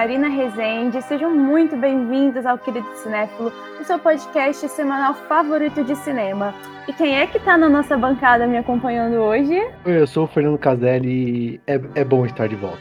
Marina Rezende. Sejam muito bem-vindos ao Querido Cinéfilo, o seu podcast semanal favorito de cinema. E quem é que tá na nossa bancada me acompanhando hoje? Oi, eu sou o Fernando Caselli e é, é bom estar de volta.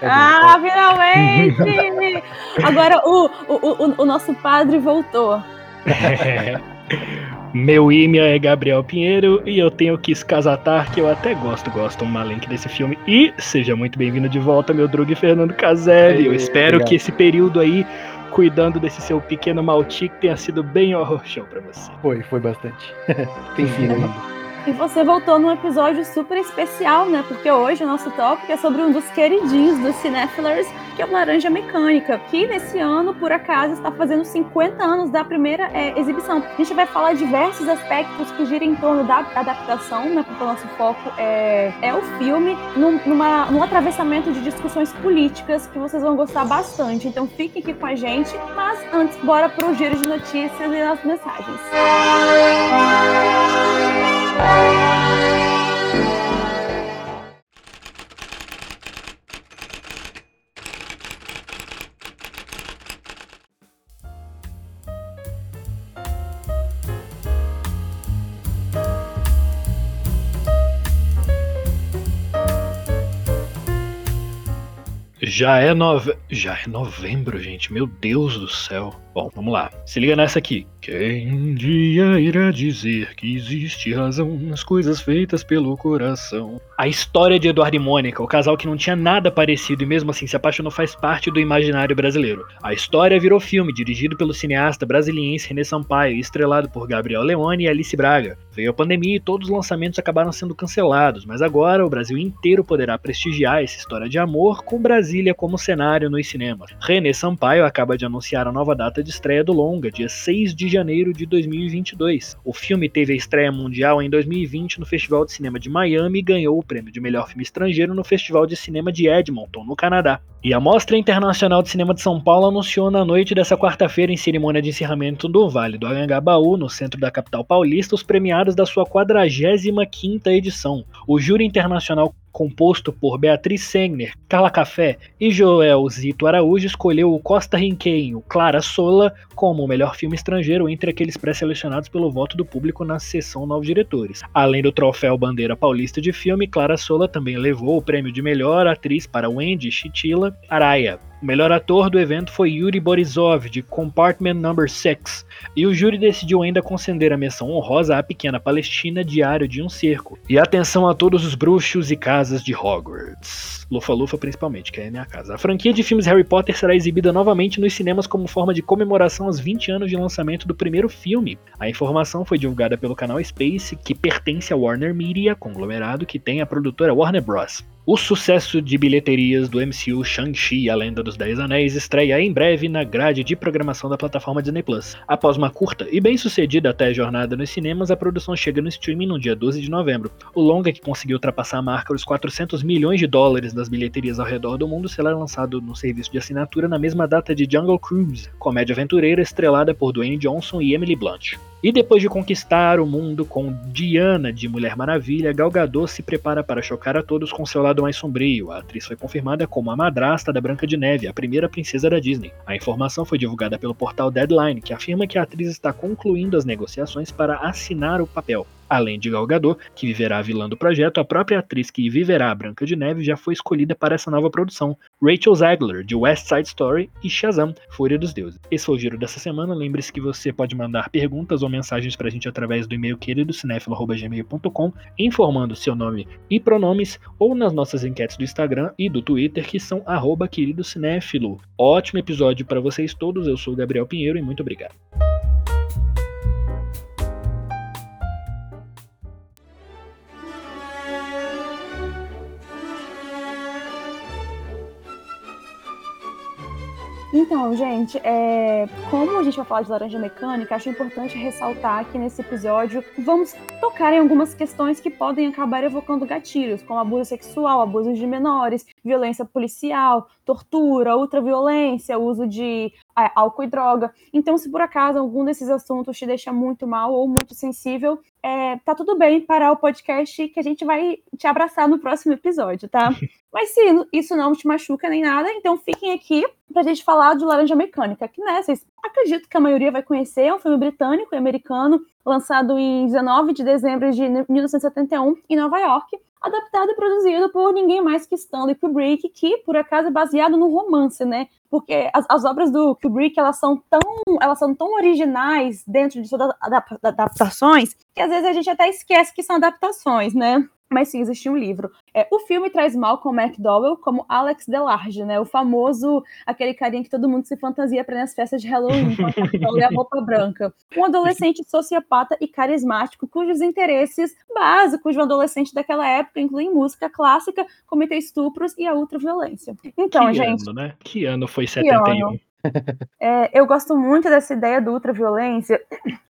É ah, finalmente! Agora o, o, o, o, nosso padre voltou. Meu ímia é Gabriel Pinheiro e eu tenho que escasatar que eu até gosto, gosto um link desse filme. E seja muito bem-vindo de volta, meu drug Fernando Caselli. Eu espero obrigado. que esse período aí, cuidando desse seu pequeno maltique, tenha sido bem horror show pra você. Foi, foi bastante. Tem fim ainda. E você voltou num episódio super especial, né? Porque hoje o nosso tópico é sobre um dos queridinhos dos Cinefilers, que é o Laranja Mecânica, que nesse ano, por acaso, está fazendo 50 anos da primeira é, exibição. A gente vai falar diversos aspectos que giram em torno da adaptação, né? Porque o nosso foco é, é o filme, num, numa, num atravessamento de discussões políticas que vocês vão gostar bastante. Então fiquem aqui com a gente. Mas antes, bora pro giro de notícias e as mensagens. Já é, nove... Já é novembro, gente. Meu Deus do céu. Bom, vamos lá. Se liga nessa aqui. Quem um dia irá dizer que existe razão nas coisas feitas pelo coração? A história de Eduardo e Mônica, o casal que não tinha nada parecido e mesmo assim se apaixonou, faz parte do imaginário brasileiro. A história virou filme, dirigido pelo cineasta brasiliense René Sampaio estrelado por Gabriel Leone e Alice Braga. Veio a pandemia e todos os lançamentos acabaram sendo cancelados, mas agora o Brasil inteiro poderá prestigiar essa história de amor com Brasília como cenário nos cinemas. René Sampaio acaba de anunciar a nova data de estreia do longa, dia 6 de janeiro de 2022. O filme teve a estreia mundial em 2020 no Festival de Cinema de Miami e ganhou o prêmio de melhor filme estrangeiro no Festival de Cinema de Edmonton, no Canadá. E a Mostra Internacional de Cinema de São Paulo anunciou na noite dessa quarta-feira, em cerimônia de encerramento do Vale do Anhangabaú, no centro da capital paulista, os premiados da sua 45ª edição. O júri internacional composto por Beatriz Segner, Carla Café e Joel Zito Araújo, escolheu o costa-riquenho Clara Sola como o melhor filme estrangeiro entre aqueles pré-selecionados pelo voto do público na sessão Novos Diretores. Além do troféu Bandeira Paulista de Filme, Clara Sola também levou o prêmio de melhor atriz para Wendy Chitila Araya. O melhor ator do evento foi Yuri Borisov, de Compartment Number 6, e o júri decidiu ainda conceder a menção honrosa à pequena Palestina Diário de um Cerco. E atenção a todos os bruxos e casas de Hogwarts. Lufa-Lufa principalmente, que é minha casa. A franquia de filmes Harry Potter será exibida novamente nos cinemas como forma de comemoração aos 20 anos de lançamento do primeiro filme. A informação foi divulgada pelo canal Space, que pertence à Warner Media, conglomerado que tem a produtora Warner Bros. O sucesso de bilheterias do MCU Shang-Chi A Lenda dos Dez Anéis estreia em breve na grade de programação da plataforma Disney Plus. Após uma curta e bem sucedida até jornada nos cinemas, a produção chega no streaming no dia 12 de novembro. O longa, que conseguiu ultrapassar a marca dos 400 milhões de dólares das bilheterias ao redor do mundo, será lançado no serviço de assinatura na mesma data de Jungle Cruise, comédia aventureira estrelada por Dwayne Johnson e Emily Blunt. E depois de conquistar o mundo com Diana de Mulher Maravilha, Gal Gadot se prepara para chocar a todos com seu lado mais sombrio. A atriz foi confirmada como a madrasta da Branca de Neve, a primeira princesa da Disney. A informação foi divulgada pelo portal Deadline, que afirma que a atriz está concluindo as negociações para assinar o papel. Além de Gal Gadot, que viverá a vilã do projeto, a própria atriz que viverá a Branca de Neve já foi escolhida para essa nova produção, Rachel Zegler, de West Side Story e Shazam, Fúria dos Deuses. Esse foi o giro dessa semana. Lembre-se que você pode mandar perguntas ou mensagens para a gente através do e-mail queridocinéfilo.gmail.com, informando seu nome e pronomes, ou nas nossas enquetes do Instagram e do Twitter, que são queridocinéfilo. Ótimo episódio para vocês todos. Eu sou o Gabriel Pinheiro e muito obrigado. Então, gente, é... como a gente vai falar de laranja mecânica, acho importante ressaltar que nesse episódio vamos tocar em algumas questões que podem acabar evocando gatilhos, como abuso sexual, abuso de menores, violência policial, tortura, ultraviolência, uso de álcool e droga. Então, se por acaso algum desses assuntos te deixa muito mal ou muito sensível, é, tá tudo bem parar o podcast que a gente vai te abraçar no próximo episódio, tá? Mas se isso não te machuca nem nada, então fiquem aqui pra gente falar de Laranja Mecânica, que né, vocês acredito que a maioria vai conhecer, é um filme britânico e americano, lançado em 19 de dezembro de 1971 em Nova York, adaptado e produzido por ninguém mais que Stanley Kubrick, que por acaso é baseado no romance, né? Porque as, as obras do Kubrick elas são tão elas são tão originais dentro de suas adaptações que às vezes a gente até esquece que são adaptações, né? Mas sim existia um livro. É, o filme traz Malcolm McDowell como Alex Delarge, né? O famoso, aquele carinha que todo mundo se fantasia para nas festas de Halloween, com a, e a roupa branca. Um adolescente sociopata e carismático, cujos interesses básicos de um adolescente daquela época incluem música clássica, cometer estupros e a ultraviolência. Então, que gente. Ano, né? Que ano foi 71? É, eu gosto muito dessa ideia do ultraviolência,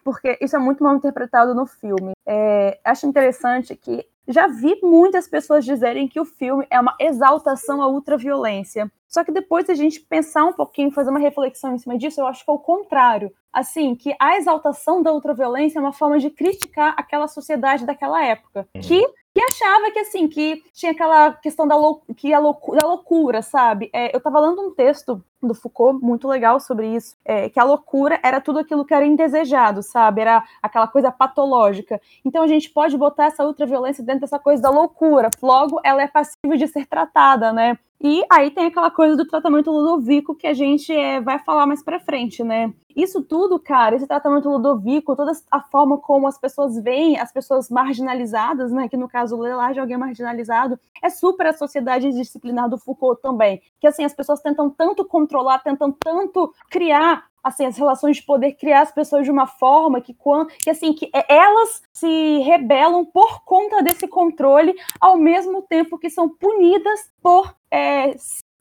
porque isso é muito mal interpretado no filme. É, acho interessante que já vi muitas pessoas dizerem que o filme é uma exaltação à ultraviolência. Só que depois a gente pensar um pouquinho, fazer uma reflexão em cima disso, eu acho que é o contrário. Assim, que a exaltação da ultraviolência é uma forma de criticar aquela sociedade daquela época. Uhum. Que que achava que assim que tinha aquela questão da, lou que a loucura, da loucura sabe? É, eu estava lendo um texto do Foucault muito legal sobre isso é, que a loucura era tudo aquilo que era indesejado sabe? Era aquela coisa patológica. Então a gente pode botar essa ultraviolência dentro dessa coisa da loucura. Logo ela é passível de ser tratada né e aí tem aquela coisa do tratamento ludovico que a gente é, vai falar mais para frente, né? Isso tudo, cara, esse tratamento ludovico, toda a forma como as pessoas veem as pessoas marginalizadas, né? Que no caso o Lelar de alguém marginalizado, é super a sociedade disciplinar do Foucault também. Que assim, as pessoas tentam tanto controlar, tentam tanto criar assim, as relações de poder criar as pessoas de uma forma que, que assim, que elas se rebelam por conta desse controle, ao mesmo tempo que são punidas por é,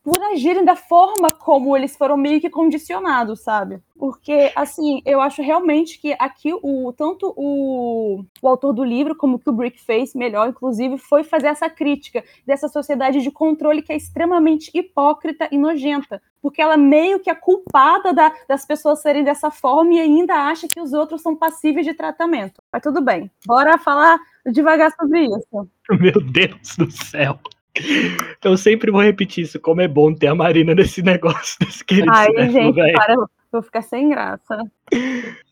por agirem da forma como eles foram meio que condicionados, sabe? Porque, assim, eu acho realmente que aqui o tanto o, o autor do livro, como o Kubrick fez, melhor, inclusive, foi fazer essa crítica dessa sociedade de controle que é extremamente hipócrita e nojenta. Porque ela meio que é culpada da, das pessoas serem dessa forma e ainda acha que os outros são passíveis de tratamento. Mas tudo bem, bora falar devagar sobre isso. Meu Deus do céu. Eu sempre vou repetir isso, como é bom ter a Marina nesse negócio desse querido Ai, gente, véio. para, vou ficar sem graça.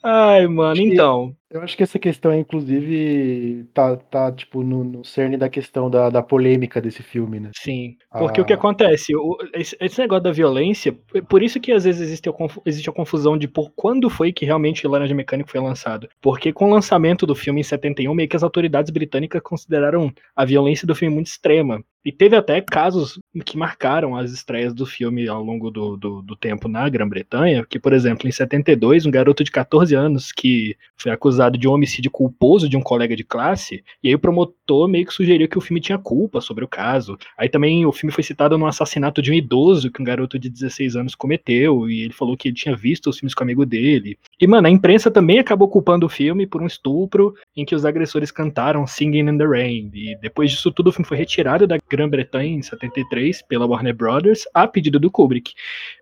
Ai, mano, então. Eu acho que essa questão, inclusive, tá, tá tipo, no, no cerne da questão da, da polêmica desse filme, né? Sim. Porque ah. o que acontece? O, esse, esse, negócio da violência, por isso que às vezes existe a, existe a confusão de por quando foi que realmente Laranja Mecânico foi lançado. Porque com o lançamento do filme em 71, meio que as autoridades britânicas consideraram a violência do filme muito extrema. E teve até casos que marcaram as estreias do filme ao longo do, do, do tempo na Grã-Bretanha, que, por exemplo, em 72, um garoto de 14 anos que foi acusado de um homicídio culposo de um colega de classe, e aí o promotor meio que sugeriu que o filme tinha culpa sobre o caso. Aí também o filme foi citado no assassinato de um idoso que um garoto de 16 anos cometeu, e ele falou que ele tinha visto os filmes com o amigo dele. E, mano, a imprensa também acabou culpando o filme por um estupro em que os agressores cantaram Singing in the Rain. E depois disso tudo, o filme foi retirado da Grã-Bretanha em 73 pela Warner Brothers a pedido do Kubrick.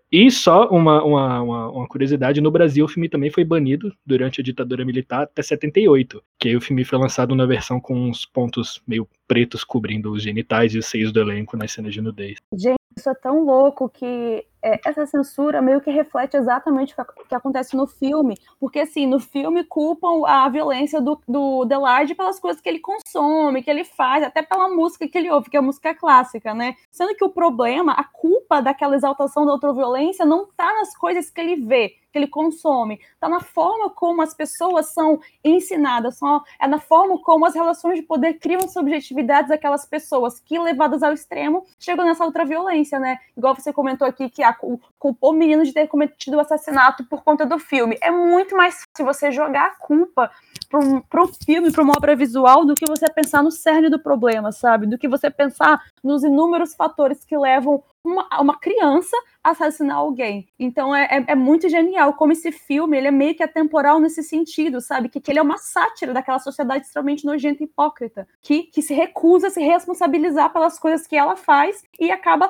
E só uma, uma, uma, uma, curiosidade, no Brasil o filme também foi banido durante a ditadura militar até 78, que aí o filme foi lançado na versão com uns pontos meio pretos cobrindo os genitais e os seios do elenco nas cenas de nudez. Gente, isso é tão louco que é, essa censura meio que reflete exatamente o que, acontece no filme. Porque, assim, no filme culpam a violência do, do pelas coisas que ele consome, que ele faz, até pela música que ele ouve, que é a música clássica, né? Sendo que o problema, a culpa daquela exaltação da outra violência não tá nas coisas que ele vê, que ele consome, está na forma como as pessoas são ensinadas, são, é na forma como as relações de poder criam subjetividades daquelas pessoas que, levadas ao extremo, chegam nessa outra violência, né? Igual você comentou aqui que a, culpou o menino de ter cometido o assassinato por conta do filme. É muito mais fácil você jogar a culpa para um, um filme, para uma obra visual, do que você pensar no cerne do problema, sabe? Do que você pensar nos inúmeros fatores que levam uma, uma criança assassinar alguém. Então é, é, é, muito genial como esse filme ele é meio que atemporal nesse sentido, sabe? Que, que ele é uma sátira daquela sociedade extremamente nojenta e hipócrita, que, que se recusa a se responsabilizar pelas coisas que ela faz e acaba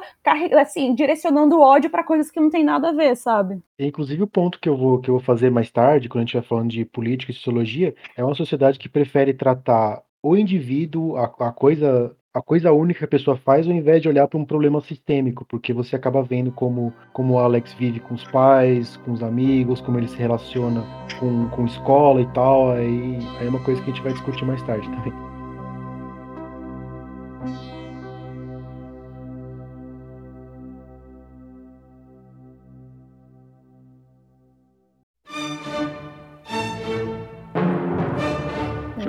assim, direcionando ódio para coisas que não tem nada a ver, sabe? Inclusive o ponto que eu vou que eu vou fazer mais tarde, quando a gente vai falando de política e sociologia, é uma sociedade que prefere tratar o indivíduo, a, a coisa a coisa única que a pessoa faz ao invés de olhar para um problema sistêmico, porque você acaba vendo como, como o Alex vive com os pais, com os amigos, como ele se relaciona com, com escola e tal, aí, aí é uma coisa que a gente vai discutir mais tarde também.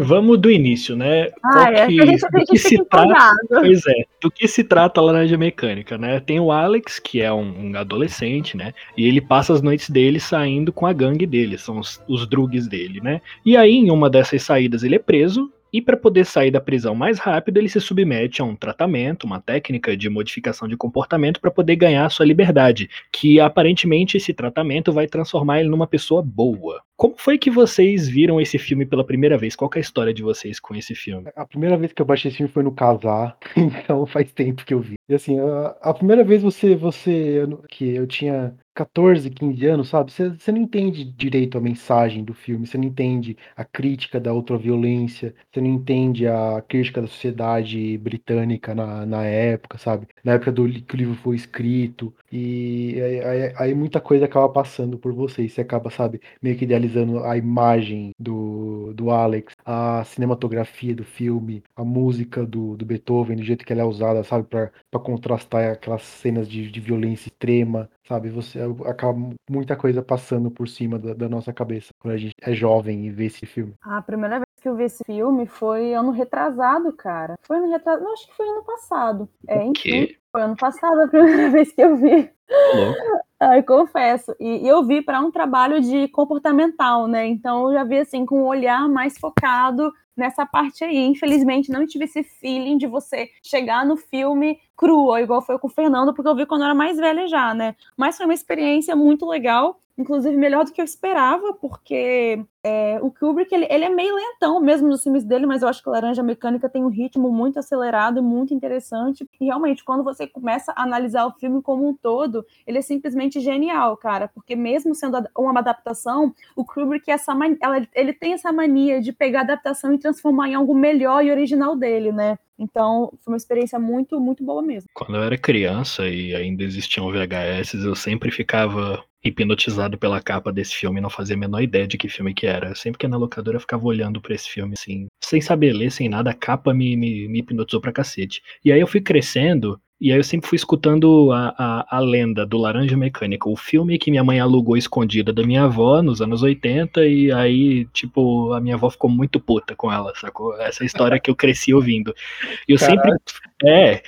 Vamos do início, né? Ah, é, que, do que se trata, pois é, do que se trata a Laranja Mecânica, né? Tem o Alex, que é um, um, adolescente, né? E ele passa as noites dele saindo com a gangue dele, são os, os drugs dele, né? E aí, em uma dessas saídas, ele é preso e para poder sair da prisão mais rápido, ele se submete a um tratamento, uma técnica de modificação de comportamento para poder ganhar sua liberdade, que aparentemente esse tratamento vai transformar ele numa pessoa boa. Como foi que vocês viram esse filme pela primeira vez? Qual é a história de vocês com esse filme? A primeira vez que eu baixei esse filme foi no Casar, então faz tempo que eu vi. E assim, a, a primeira vez você, você que eu tinha 14, 15 anos, sabe? Você, você não entende direito a mensagem do filme, você não entende a crítica da ultraviolência, você não entende a crítica da sociedade britânica na, na época, sabe? Na época do que o livro foi escrito. E aí, aí, aí muita coisa acaba passando por você. E você acaba, sabe, meio que idealizando a imagem do, do Alex, a cinematografia do filme, a música do, do Beethoven, do jeito que ela é usada, sabe, para contrastar aquelas cenas de, de violência extrema sabe? Você acaba muita coisa passando por cima da, da, nossa cabeça quando a gente é jovem e vê esse filme. A primeira que eu vi esse filme foi ano retrasado, cara. Foi ano retrasado, não, acho que foi ano passado. É, enfim, foi ano passado a primeira vez que eu vi. Ai, confesso. E, e eu vi para um trabalho de comportamental, né? Então eu já vi assim com um olhar mais focado nessa parte aí. Infelizmente, não tive esse feeling de você chegar no filme cru, igual foi com o Fernando, porque eu vi quando eu era mais velha já, né? Mas foi uma experiência muito legal inclusive melhor do que eu esperava, porque é, o Kubrick ele, ele, é meio lentão mesmo nos filmes dele, mas eu acho que Laranja Mecânica tem um ritmo muito acelerado e muito interessante. E realmente, quando você começa a analisar o filme como um todo, ele é simplesmente genial, cara, porque mesmo sendo uma adaptação, o Kubrick essa ela, ele tem essa mania de pegar a adaptação e transformar em algo melhor e original dele, né? Então, foi uma experiência muito, muito boa mesmo. Quando eu era criança e ainda existiam VHS, eu sempre ficava hipnotizado pela capa desse filme e não fazia a menor ideia de que filme que era. Sempre que ia na locadora eu ficava olhando para esse filme, assim, sem saber ler, sem nada, a capa me, me, me hipnotizou pra cacete. E aí eu fui crescendo e aí eu sempre fui escutando a, a, a, lenda do Laranja Mecânica, o filme que minha mãe alugou escondida da minha avó nos anos 80, e aí, tipo, a minha avó ficou muito puta com ela, sacou? Essa história que eu cresci ouvindo. E eu Caralho. sempre. É,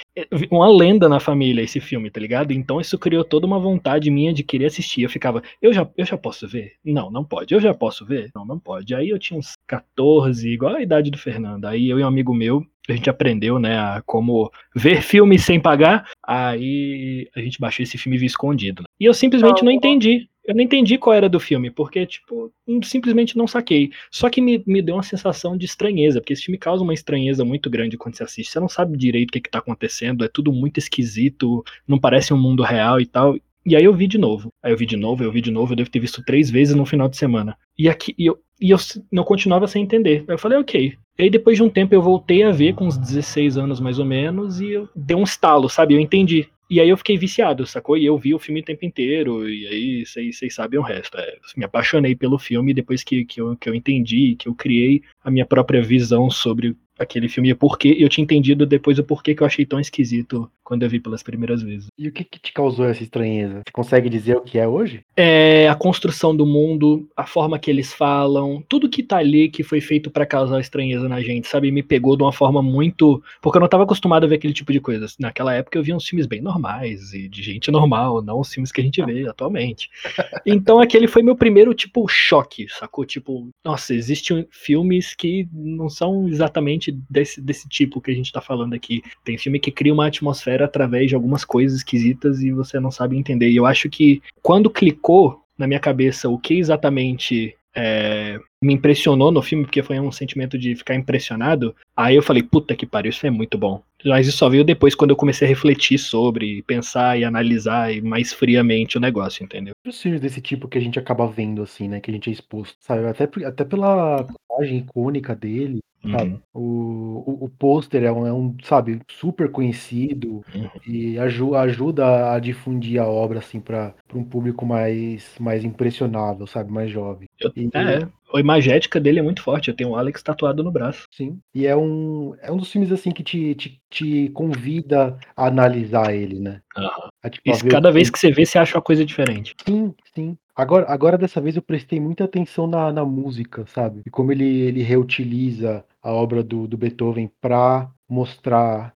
uma lenda na família esse filme, tá ligado? Então isso criou toda uma vontade minha de querer assistir. Eu ficava, eu já, eu já posso ver? Não, não pode. Eu já posso ver? Não, não pode. Aí eu tinha uns 14, igual a idade do Fernando. Aí eu e um amigo meu, a gente aprendeu, né, a como ver filmes sem pagar, aí a gente baixou esse filme e viu escondido. E eu simplesmente não entendi. Eu não entendi qual era do filme, porque, tipo, simplesmente não saquei. Só que me, me deu uma sensação de estranheza, porque esse filme causa uma estranheza muito grande quando você assiste. Você não sabe direito o que, que tá acontecendo, é tudo muito esquisito, não parece um mundo real e tal. E aí eu vi de novo. Aí eu vi de novo, eu vi de novo, eu devo ter visto três vezes no final de semana. E aqui e eu, e eu não continuava sem entender. Aí eu falei, ok, e aí depois de um tempo eu voltei a ver, com uns 16 anos mais ou menos, e eu dei um estalo, sabe? Eu entendi. E aí eu fiquei viciado, sacou? E eu vi o filme o tempo inteiro, e aí vocês sabem o resto. É, me apaixonei pelo filme depois que, que, eu, que eu entendi, que eu criei a minha própria visão sobre aquele filme e porquê eu tinha entendido depois o porquê que eu achei tão esquisito quando eu vi pelas primeiras vezes. E o que, que, te causou essa estranheza? Você consegue dizer o que é hoje? É a construção do mundo, a forma que eles falam, tudo que tá ali que foi feito para causar estranheza na gente, sabe? Me pegou de uma forma muito. Porque eu não tava acostumado a ver aquele tipo de coisa. Naquela época eu via uns filmes bem normais e de gente normal, não os filmes que a gente vê atualmente. Então aquele foi meu primeiro, tipo, choque, sacou? Tipo, nossa, existem filmes que não são exatamente desse, desse tipo que a gente tá falando aqui. Tem filme que cria uma atmosfera através de algumas coisas esquisitas e você não sabe entender. E eu acho que quando clicou na minha cabeça o que exatamente é, me impressionou no filme, porque foi um sentimento de ficar impressionado, aí eu falei, puta que pariu, isso é muito bom. Mas isso só veio depois quando eu comecei a refletir sobre, pensar e analisar mais friamente o negócio, entendeu? Os filmes desse tipo que a gente acaba vendo, assim, né? Que a gente é exposto, sabe? Até, até pela imagem icônica dele, Uhum. O, o, o pôster é um, é um, sabe, super conhecido uhum. e ajuda, ajuda a difundir a obra, assim, para um público mais, mais impressionável, sabe, mais jovem. Eu, e, é, a imagética dele é muito forte. Eu tenho o Alex tatuado no braço. Sim. E é um, é um dos filmes assim que te, te, te convida a analisar ele, né? Uhum. A, tipo, Isso, cada vez que você vê, você acha uma coisa diferente. Sim, sim. Agora, agora dessa vez eu prestei muita atenção na, na música, sabe? E como ele, ele reutiliza a obra do, do Beethoven para mostrar,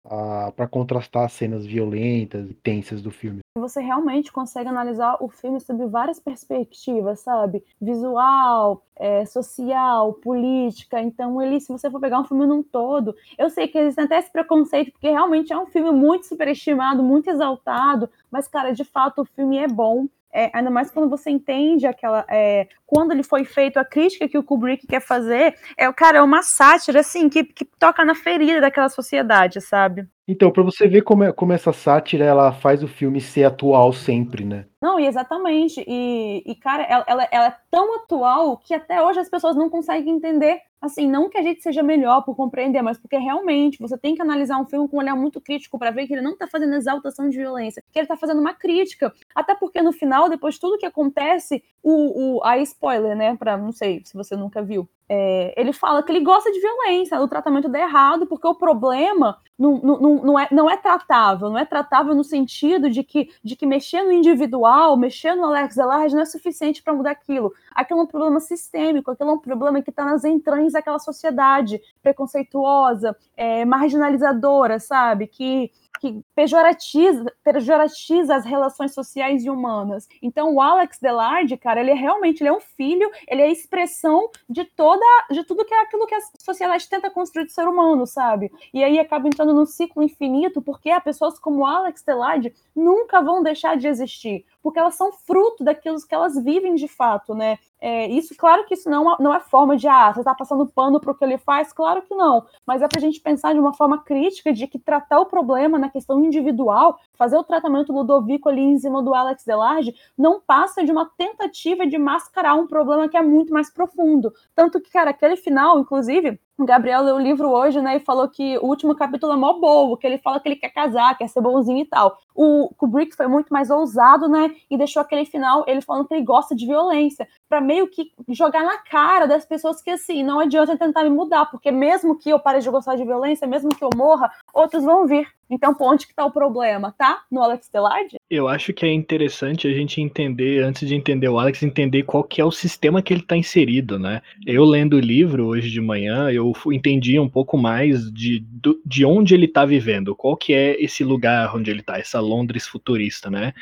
para contrastar as cenas violentas e tensas do filme. Você realmente consegue analisar o filme sob várias perspectivas, sabe? Visual, é, social, política. Então, ele, se você for pegar um filme num todo, eu sei que existe até esse preconceito, porque realmente é um filme muito superestimado, muito exaltado, mas, cara, de fato, o filme é bom é, ainda mais quando você entende aquela. É, quando ele foi feito, a crítica que o Kubrick quer fazer, é, cara, é uma sátira, assim, que, que toca na ferida daquela sociedade, sabe? Então, para você ver como, é, como essa sátira ela faz o filme ser atual sempre, né? Não, exatamente. E, e cara, ela, ela, ela, é tão atual que até hoje as pessoas não conseguem entender. Assim, não que a gente seja melhor por compreender, mas porque realmente você tem que analisar um filme com um olhar muito crítico para ver que ele não tá fazendo exaltação de violência, que ele tá fazendo uma crítica. Até porque no final, depois de tudo que acontece, o, o, a spoiler, né? Pra, não sei se você nunca viu. É, ele fala que ele gosta de violência, o tratamento dá errado, porque o problema não, não, não, é, não é tratável, não é tratável no sentido de que, de que mexer no individual, mexer no Alex Delarge não é suficiente para mudar aquilo. Aquilo é um problema sistêmico, aquilo é um problema que está nas entranhas daquela sociedade preconceituosa, é, marginalizadora, sabe? Que, que pejoratiza, pejoratiza as relações sociais e humanas. Então, o Alex Delarde, cara, ele é realmente ele é um filho, ele é a expressão de toda, de tudo que é aquilo que a sociedade tenta construir do ser humano, sabe? E aí acaba entrando num ciclo infinito, porque há pessoas como Alex Delarde nunca vão deixar de existir porque elas são fruto daquilo que elas vivem de fato, né? É, isso, claro que isso não, é, não é forma de, ah, você está passando pano para o que ele faz, claro que não, mas é para a gente pensar de uma forma crítica de que tratar o problema na questão individual, fazer o tratamento Ludovico ali em cima do Alex Delarge, não passa de uma tentativa de mascarar um problema que é muito mais profundo. Tanto que, cara, aquele final, inclusive, o Gabriel leu o livro hoje, né, e falou que o último capítulo é mó bobo, que ele fala que ele quer casar, quer ser bonzinho e tal. O Kubrick foi muito mais ousado, né, e deixou aquele final, ele falando que ele gosta de violência, para meio que jogar na cara das pessoas que, assim, não adianta tentar me mudar, porque mesmo que eu pare de gostar de violência, mesmo que eu morra, outros vão vir. Então, onde que tá o problema? Tá no Alex Delarde? Eu acho que é interessante a gente entender, antes de entender o Alex, entender qual que é o sistema que ele está inserido, né? Eu lendo o livro hoje de manhã, eu entendi um pouco mais de, de onde ele está vivendo, qual que é esse lugar onde ele está, essa Londres futurista, né?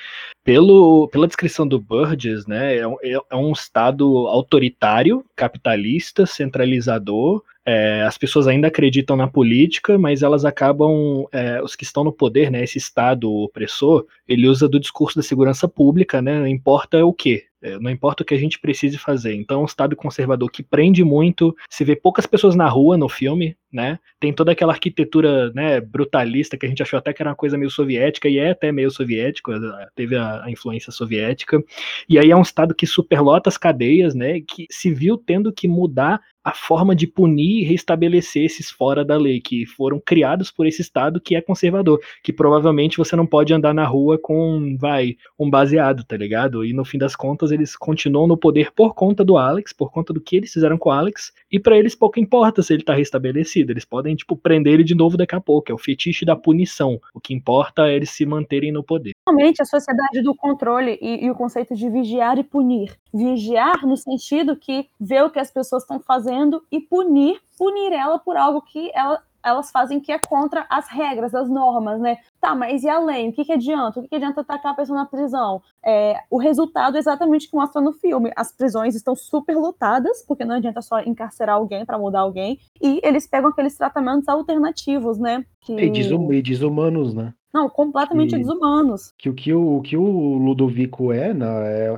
Pelo, pela descrição do Burgess, né, é, é, é um estado autoritário, capitalista, centralizador, é, as pessoas ainda acreditam na política, mas elas acabam, é, os que estão no poder, né, esse Estado opressor, ele usa do discurso da segurança pública, né, não importa o que, é, não importa o que a gente precise fazer. Então, é um Estado conservador que prende muito, se vê poucas pessoas na rua no filme, né, tem toda aquela arquitetura, né, brutalista que a gente achou até que era uma coisa meio soviética, e é até meio soviético, teve a, a influência soviética, e aí é um Estado que superlota as cadeias, né, que se viu tendo que mudar a forma de punir e restabelecer esses fora da lei, que foram criados por esse Estado que é conservador, que provavelmente você não pode andar na rua com, vai, um baseado, tá ligado? E no fim das contas eles continuam no poder por conta do Alex, por conta do que eles fizeram com o Alex, e para eles pouco importa se ele tá restabelecido, eles podem, tipo, prender ele de novo daqui a pouco, é o fetiche da punição, o que importa é eles se manterem no poder. Realmente a sociedade do controle e, e o conceito de vigiar e punir. Vigiar no sentido que vê o que as pessoas estão fazendo fazendo e punir, punir ela por algo que ela, elas fazem que é contra as regras, as normas, né? Tá, mas e além? O que, que adianta? O que, que adianta atacar a pessoa na prisão? É, o resultado é exatamente o que mostra no filme. As prisões estão super lotadas, porque não adianta só encarcerar alguém para mudar alguém, e eles pegam aqueles tratamentos alternativos, né? Que... E, desumanos, né? Não, completamente Que- desumanos. Que o que o, que o Ludovico é, né,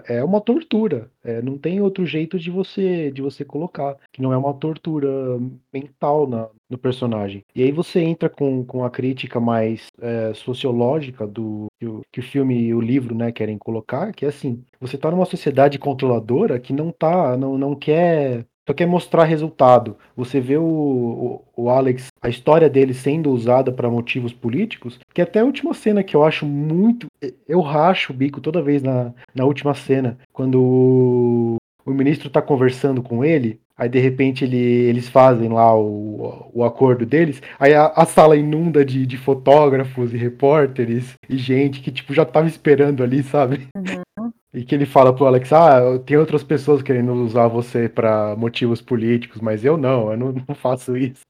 é, é uma tortura. É, não tem outro jeito de você de você colocar. Que não é uma tortura mental na, no personagem. E aí você entra com, com a crítica mais é, sociológica do que o, que o filme e o livro né, querem colocar, que é assim, você tá numa sociedade controladora que não tá, não, não quer só quer mostrar resultado. Você vê o, o, o Alex, a história dele sendo usada para motivos políticos, que até a última cena que eu acho muito. Eu racho o bico toda vez na, na última cena, quando o, o ministro tá conversando com ele. Aí de repente ele, eles fazem lá o, o acordo deles. Aí a, a sala inunda de, de fotógrafos e repórteres e gente que tipo já tava esperando ali, sabe? Uhum. E que ele fala pro Alex, ah, tem outras pessoas querendo usar você pra motivos políticos, mas eu não, eu não, não faço isso.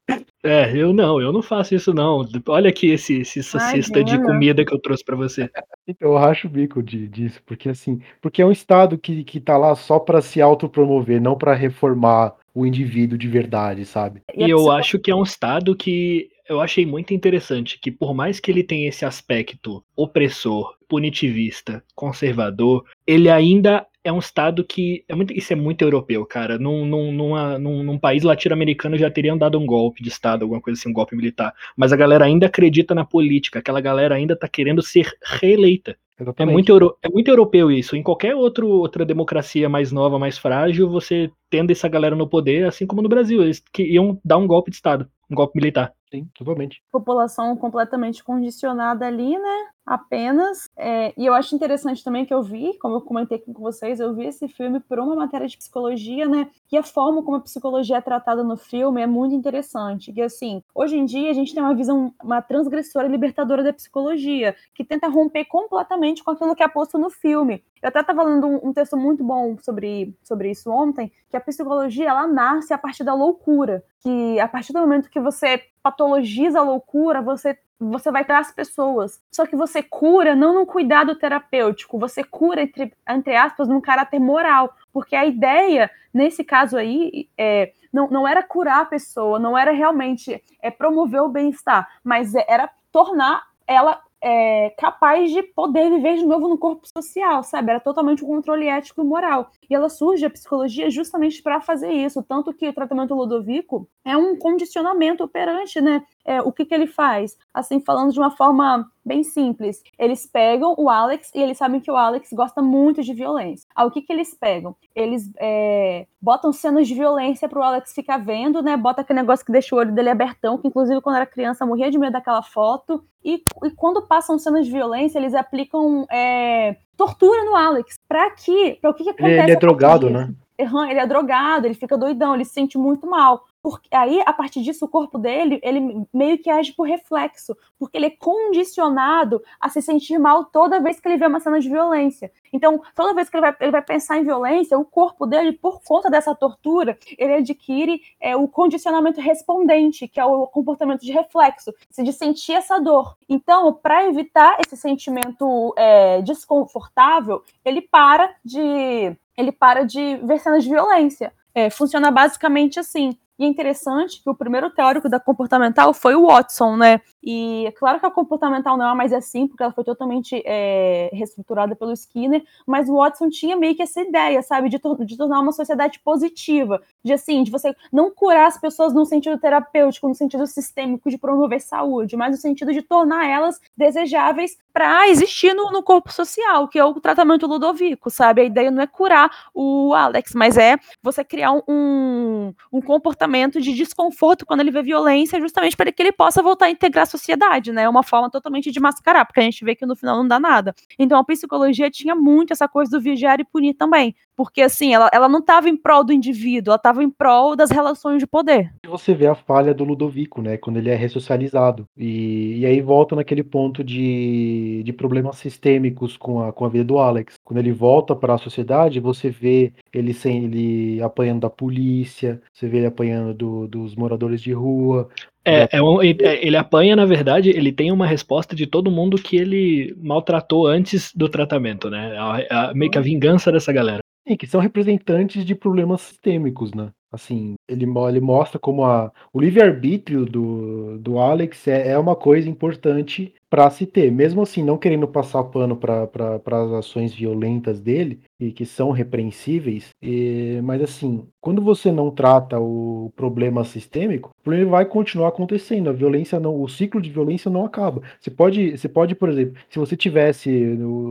É, eu não, eu não faço isso não. Olha aqui esse, esse- essa cesta de comida que eu trouxe pra você. Então eu racho o bico de, disso, porque assim, porque é um estado que, que tá lá só pra se autopromover, não pra reformar o indivíduo de verdade, sabe? E eu acho que é um estado que eu achei muito interessante, que por mais que ele tenha esse aspecto opressor, punitivista, conservador, ele ainda é um estado que é muito, isso é muito europeu, cara. Num, num, numa- num- num país latino-americano já teriam dado um golpe de estado, alguma coisa assim, um golpe militar. Mas a galera ainda acredita na política, aquela galera ainda tá querendo ser reeleita. É muito, euro- é muito europeu isso. Em qualquer outro, outra democracia mais nova, mais frágil, você tendo essa galera no poder, assim como no Brasil, eles que iam dar um golpe de Estado, um golpe militar. Sim, totalmente. população completamente condicionada ali, né? Apenas. É, e eu acho interessante também que eu vi, como eu comentei com vocês, eu vi esse filme por uma matéria de psicologia, né? E a forma como a psicologia é tratada no filme é muito interessante. Que assim, hoje em dia a gente tem uma visão, uma transgressora libertadora da psicologia, que tenta romper completamente com aquilo que é posto no filme. Eu até estava lendo um, um texto muito bom sobre, sobre isso ontem, que a psicologia ela nasce a partir da loucura. Que a partir do momento que você patologiza a loucura, você você vai para as pessoas. Só que você cura não num cuidado terapêutico, você cura, entre, entre aspas, num caráter moral. Porque a ideia, nesse caso aí, é, não, não era curar a pessoa, não era realmente é, promover o bem-estar, mas era tornar ela é, capaz de poder viver de novo no corpo social, sabe? Era totalmente um controle ético e moral. E ela surge, a psicologia, justamente para fazer isso. Tanto que o tratamento Ludovico é um condicionamento operante, né? É, o que, que ele faz? Assim, falando de uma forma bem simples. Eles pegam o Alex e eles sabem que o Alex gosta muito de violência. Ah, o que, que eles pegam? Eles é, botam cenas de violência pro Alex ficar vendo, né? Bota aquele negócio que deixa o olho dele abertão, que inclusive quando era criança morria de medo daquela foto. E, e quando passam cenas de violência, eles aplicam é, tortura no Alex. Pra quê? Pra o que, que acontece? Ele, é drogado, né? Ele é drogado, ele fica doidão, ele se sente muito mal. Porque aí, a partir disso, o corpo dele, ele meio que age por reflexo, porque ele é condicionado a se sentir mal toda vez que ele vê uma cena de violência. Então, toda vez que ele vai, ele vai pensar em violência, o corpo dele, por conta dessa tortura, ele adquire é, o condicionamento respondente, que é o comportamento de reflexo, de sentir essa dor. Então, para evitar esse sentimento é, desconfortável, ele para de ele para de ver cenas de violência. É, funciona basicamente assim. E é interessante que o primeiro teórico da comportamental foi o Watson, né? E é claro que a comportamental não é mais assim, porque ela foi totalmente é, reestruturada pelo Skinner, mas o Watson tinha meio que essa ideia, sabe, de, de, tornar uma sociedade positiva, de assim, de você não curar as pessoas no sentido terapêutico, no sentido sistêmico de promover saúde, mas no sentido de tornar elas desejáveis para existir no, no, corpo social, que é o tratamento ludovico, sabe? A ideia não é curar o Alex, mas é você criar um, um comportamento de desconforto quando ele vê violência, justamente para que ele possa voltar a integrar a sociedade, né? É uma forma totalmente de mascarar, porque a gente vê que no final não dá nada. Então a psicologia tinha muito essa coisa do vigiar e punir também. Porque assim, ela, ela não estava em prol do indivíduo, ela estava em prol das relações de poder. Você vê a falha do Ludovico, né? Quando ele é ressocializado. E, e aí volta naquele ponto de, de problemas sistêmicos com a, com a vida do Alex. Quando ele volta para a sociedade, você vê ele sem ele apanhando da polícia, você vê ele apanhando do, dos moradores de rua, é, é um, ele apanha, na verdade, ele tem uma resposta de todo mundo que ele maltratou antes do tratamento, né? A, a, meio que a vingança dessa galera. Sim, que são representantes de problemas sistêmicos, né? Assim, ele, ele mostra como a, o livre-arbítrio do, do Alex é, é uma coisa importante para se ter. Mesmo assim, não querendo passar pano para as ações violentas dele, e que são repreensíveis, e, mas assim, quando você não trata o problema sistêmico, o problema vai continuar acontecendo. A violência não, o ciclo de violência não acaba. Você pode, você pode, por exemplo, se você tivesse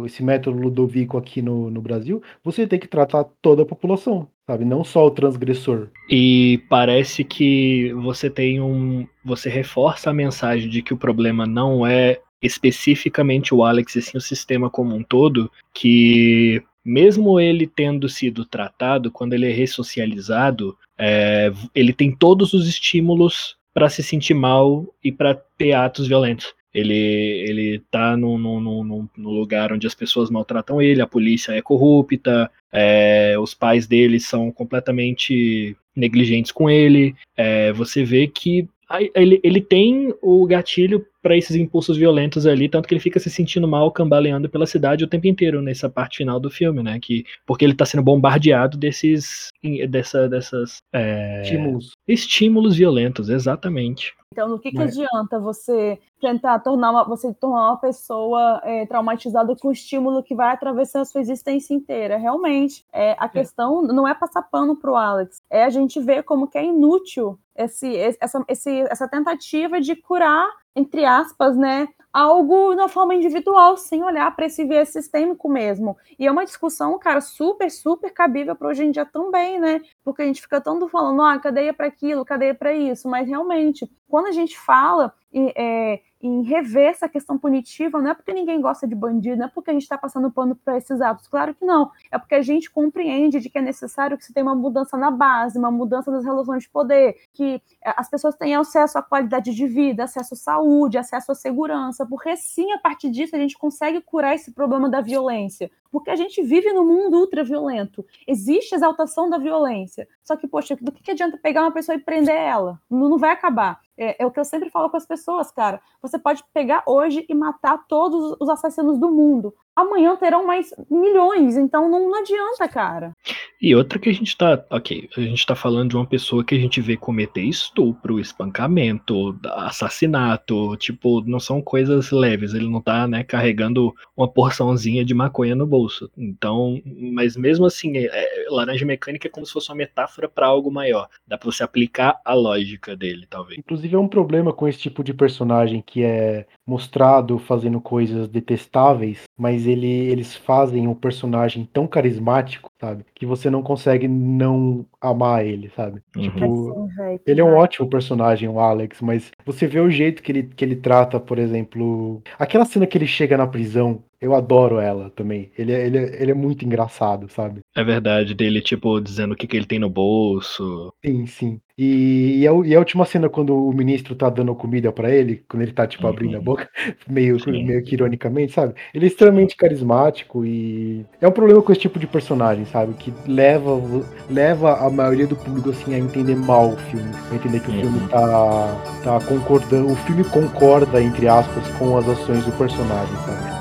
esse método Ludovico aqui no, no Brasil, você tem que tratar toda a população, sabe? Não só o transgressor. E parece que você tem um, você reforça a mensagem de que o problema não é especificamente o Alex e sim o sistema como um todo, que mesmo ele tendo sido tratado, quando ele é ressocializado, é, ele tem todos os estímulos para se sentir mal e para ter atos violentos. Ele, ele tá no, no, no, lugar onde as pessoas maltratam ele, a polícia é corrupta, é, os pais dele são completamente negligentes com ele. É, você vê que ele, ele tem o gatilho para esses impulsos violentos ali, tanto que ele fica se sentindo mal, cambaleando pela cidade o tempo inteiro nessa parte final do filme, né? Que, porque ele está sendo bombardeado desses, dessa, dessas é, estímulos. estímulos violentos, exatamente. Então, no que, que adianta você tentar tornar uma, você tornar uma pessoa é, traumatizada com o estímulo que vai atravessar a sua existência inteira? Realmente, é, a é. questão não é passar pano pro Alex, é a gente ver como que é inútil esse, essa, esse, essa tentativa de curar, entre aspas, né, algo na forma individual, sem olhar para esse viés sistêmico mesmo. E é uma discussão, cara, super, super cabível para hoje em dia também, né? Porque a gente fica tanto falando, ah, cadeia para aquilo, cadeia para isso, mas realmente, quando a gente fala é, em rever essa questão punitiva, não é porque ninguém gosta de bandido, não é porque a gente está passando pano para esses atos, claro que não, é porque a gente compreende de que é necessário que se tenha uma mudança na base, uma mudança das relações de poder, que eh, as pessoas tenham acesso à qualidade de vida, acesso à saúde, acesso à segurança, porque sim, a partir disso a gente consegue curar esse problema da violência, porque a gente vive num mundo ultraviolento, existe exaltação da violência, só que, poxa, do que, adianta pegar uma pessoa e prender ela? Não, não vai acabar. É, é, o que eu sempre falo com as pessoas, cara. Você pode pegar hoje e matar todos os assassinos do mundo amanhã terão mais milhões, então não, não, adianta, cara. E outra que a gente tá, ok, a gente tá falando de uma pessoa que a gente vê cometer estupro, espancamento, assassinato, tipo, não são coisas leves, ele não tá, né, carregando uma porçãozinha de maconha no bolso. Então, mas mesmo assim, é, é, laranja mecânica é como se fosse uma metáfora para algo maior. Dá pra você aplicar a lógica dele, talvez. Inclusive é um problema com esse tipo de personagem que é mostrado fazendo coisas detestáveis, mas ele, eles fazem um personagem tão carismático, sabe? Que você não consegue não amar ele, sabe? Uhum. Tipo, ele é um ótimo personagem, o Alex, mas você vê o jeito que ele, que ele trata, por exemplo, aquela cena que ele chega na prisão eu adoro ela também. Ele é, ele, é, ele é muito engraçado, sabe? É verdade, dele, tipo, dizendo o que, que ele tem no bolso. Sim, sim. E, e, a, e a última cena, quando o ministro tá dando comida para ele, quando ele tá, tipo, abrindo uhum. a boca, meio, meio que ironicamente, sabe? Ele é extremamente carismático e é um problema com esse tipo de personagem, sabe? Que leva, leva a maioria do público, assim, a entender mal o filme. A entender que o filme uhum. tá, tá concordando, o filme concorda, entre aspas, com as ações do personagem, sabe?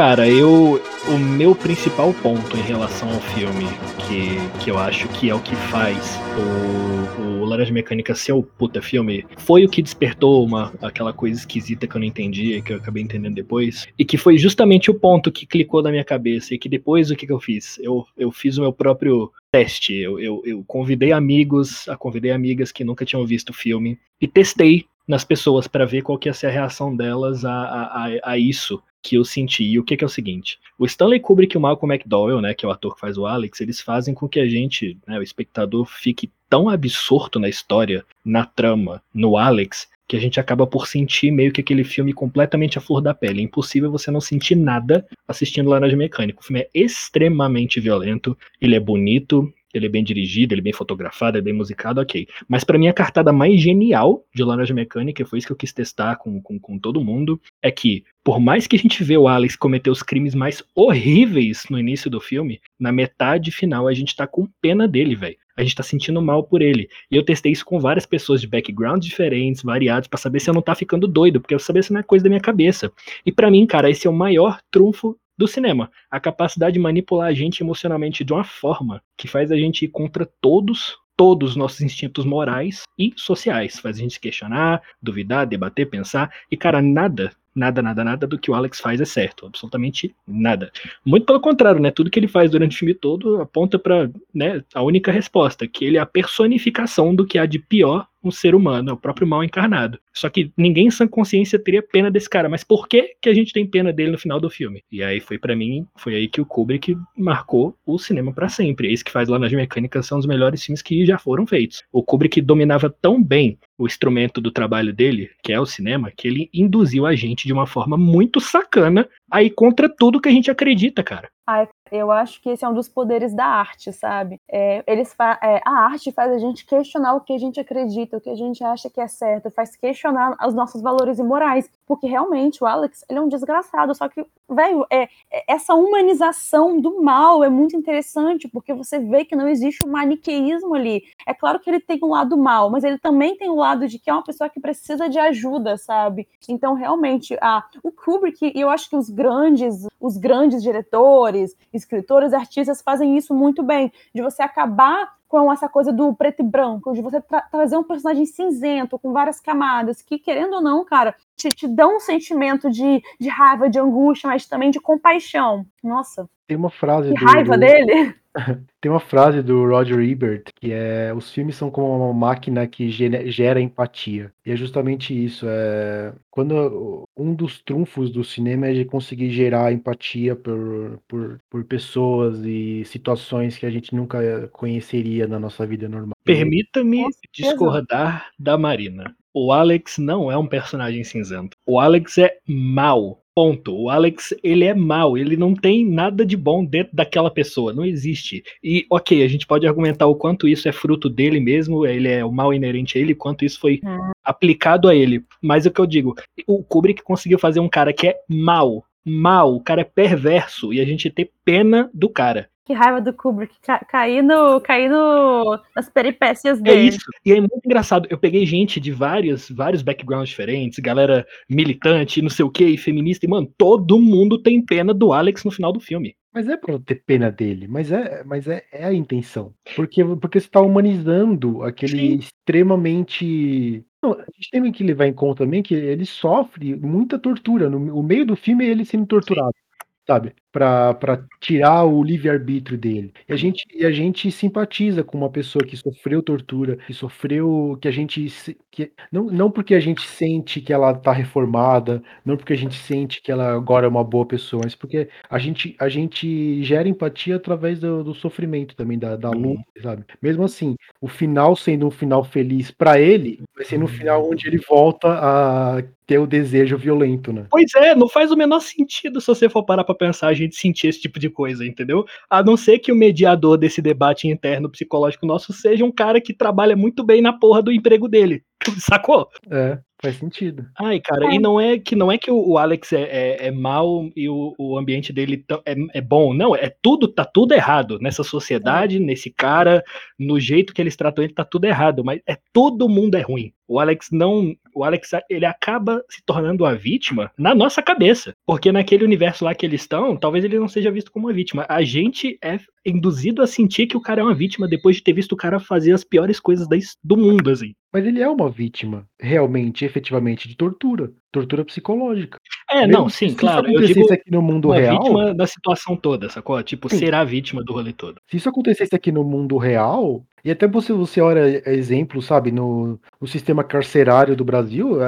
Cara, eu. O meu principal ponto em relação ao filme, que, que eu acho que é o que faz o, o Laranja Mecânica ser o puta filme, foi o que despertou uma, aquela coisa esquisita que eu não entendi, que eu acabei entendendo depois, e que foi justamente o ponto que clicou na minha cabeça, e que depois o que, que eu fiz? Eu, eu fiz o meu próprio teste. Eu, eu, eu convidei amigos, a convidei amigas que nunca tinham visto o filme, e testei nas pessoas para ver qual que ia ser a reação delas a, a, a, isso que eu senti. E o que, que, é o seguinte: o Stanley Kubrick e o Malcolm McDowell, né, que é o ator que faz o Alex, eles fazem com que a gente, né, o espectador, fique tão absorto na história, na trama, no Alex, que a gente acaba por sentir meio que aquele filme completamente à flor da pele. É impossível você não sentir nada assistindo Laranja Mecânico. O filme é extremamente violento, ele é bonito, ele é bem dirigido, ele é bem fotografado, ele é bem musicado, ok. Mas para mim a cartada mais genial de Laranja Mecânica, foi isso que eu quis testar com, com, com todo mundo, é que por mais que a gente vê o Alex cometer os crimes mais horríveis no início do filme, na metade final a gente tá com pena dele, velho. A gente tá sentindo mal por ele. E eu testei isso com várias pessoas de backgrounds diferentes, variados, para saber se eu não tá ficando doido, porque eu saber se não é coisa da minha cabeça. E para mim, cara, esse é o maior trunfo do cinema. A capacidade de manipular a gente emocionalmente de uma forma que faz a gente ir contra todos todos os nossos instintos morais e sociais. Faz a gente questionar, duvidar, debater, pensar. E, cara, nada nada, nada, nada do que o Alex faz é certo, absolutamente nada. Muito pelo contrário, né? Tudo que ele faz durante o filme todo aponta para, né, a única resposta, que ele é a personificação do que há de pior um ser humano, é o próprio mal encarnado. Só que ninguém em sã consciência teria pena desse cara, mas por que que a gente tem pena dele no final do filme? E aí foi para mim, foi aí que o Kubrick marcou o cinema para sempre. Esse que faz lá nas mecânicas são os melhores filmes que já foram feitos. O Kubrick dominava tão bem o instrumento do trabalho dele, que é o cinema, que ele induziu a gente de uma forma muito sacana aí contra tudo que a gente acredita, cara. Ai, eu acho que esse é um dos poderes da arte, sabe? É, eles é, a arte faz a gente questionar o que a gente acredita, o que a gente acha que é certo, faz questionar os nossos valores imorais, porque realmente o Alex ele é um desgraçado, só que velho, é, é, essa humanização do mal é muito interessante, porque você vê que não existe um maniqueísmo ali. É claro que ele tem um lado mal, mas ele também tem o um lado de que é uma pessoa que precisa de ajuda, sabe? Então realmente a o Kubrick e eu acho que os grandes os grandes diretores escritores, artistas fazem isso muito bem, de você acabar com essa coisa do preto e branco, de você tra trazer um personagem cinzento, com várias camadas, que, querendo ou não, cara, te, te dão um sentimento de, de raiva, de angústia, mas também de compaixão. Nossa. Tem uma frase. Que do, raiva do... dele! Tem uma frase do Roger Ebert que é: os filmes são como uma máquina que gera empatia. E é justamente isso. É quando um dos trunfos do cinema é de conseguir gerar empatia por, por, por pessoas e situações que a gente nunca conheceria na nossa vida normal. Permita-me discordar da Marina. O Alex não é um personagem cinzento. O Alex é mau. Ponto. O Alex, ele é mau, ele não tem nada de bom dentro daquela pessoa, não existe. E, ok, a gente pode argumentar o quanto isso é fruto dele mesmo, ele é o mal inerente a ele, quanto isso foi hum. aplicado a ele. Mas o que eu digo, o Kubrick conseguiu fazer um cara que é mau, mal, o cara é perverso, e a gente ter pena do cara. Que raiva do Kubrick ca cair, no, cair no, nas peripécias é dele. É isso. E é muito engraçado. Eu peguei gente de vários, vários backgrounds diferentes, galera militante, não sei o que, feminista, e, mano, todo mundo tem pena do Alex no final do filme. Mas é pra ter pena dele, mas é, mas é, é a intenção. Porque, porque você tá humanizando aquele Sim. extremamente. Não, a gente tem que levar em conta também que ele sofre muita tortura. No o meio do filme é ele sendo torturado. Sim sabe? Para tirar o livre-arbítrio dele. E a, gente, e a gente simpatiza com uma pessoa que sofreu tortura, que sofreu, que a gente. Que, não, não porque a gente sente que ela tá reformada, não porque a gente sente que ela agora é uma boa pessoa, mas porque a gente, a gente gera empatia através do, do sofrimento também, da, da luta, uhum. sabe? Mesmo assim, o final sendo um final feliz para ele, vai ser no final onde ele volta a ter o desejo violento, né? Pois é, não faz o menor sentido se você for parar pra pensar gente sentir esse tipo de coisa, entendeu? A não ser que o mediador desse debate interno psicológico nosso seja um cara que trabalha muito bem na porra do emprego dele. Sacou? É. Faz sentido. Ai, cara, é. e não é que não é que o Alex é, é, é mal e o, o ambiente dele é, é bom. Não, é tudo, tá tudo errado. Nessa sociedade, é. nesse cara, no jeito que eles tratam ele, tá tudo errado. Mas é todo mundo é ruim. O Alex não. O Alex ele acaba se tornando a vítima na nossa cabeça. Porque naquele universo lá que eles estão, talvez ele não seja visto como uma vítima. A gente é induzido a sentir que o cara é uma vítima depois de ter visto o cara fazer as piores coisas do mundo, assim. Mas ele é uma vítima, realmente, efetivamente, de tortura. Tortura psicológica. É, não, sim, claro. Se isso acontecesse eu digo aqui no mundo real. vítima da situação toda, sacou? Tipo, sim. será vítima do rolê todo. Se isso acontecesse aqui no mundo real, e até você, você olha exemplo, sabe, no, no sistema carcerário do Brasil,